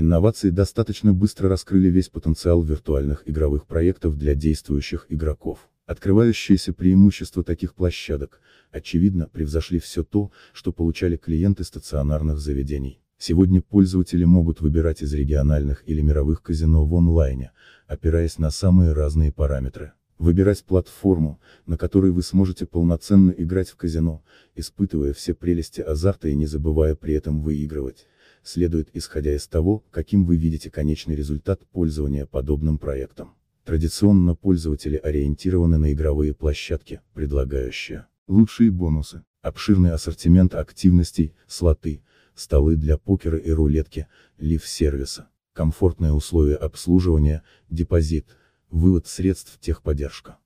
Инновации достаточно быстро раскрыли весь потенциал виртуальных игровых проектов для действующих игроков. Открывающиеся преимущества таких площадок, очевидно, превзошли все то, что получали клиенты стационарных заведений. Сегодня пользователи могут выбирать из региональных или мировых казино в онлайне, опираясь на самые разные параметры. Выбирать платформу, на которой вы сможете полноценно играть в казино, испытывая все прелести азарта и не забывая при этом выигрывать, следует исходя из того, каким вы видите конечный результат пользования подобным проектом. Традиционно пользователи ориентированы на игровые площадки, предлагающие лучшие бонусы, обширный ассортимент активностей, слоты, столы для покера и рулетки, лив-сервиса, комфортные условия обслуживания, депозит, вывод средств техподдержка.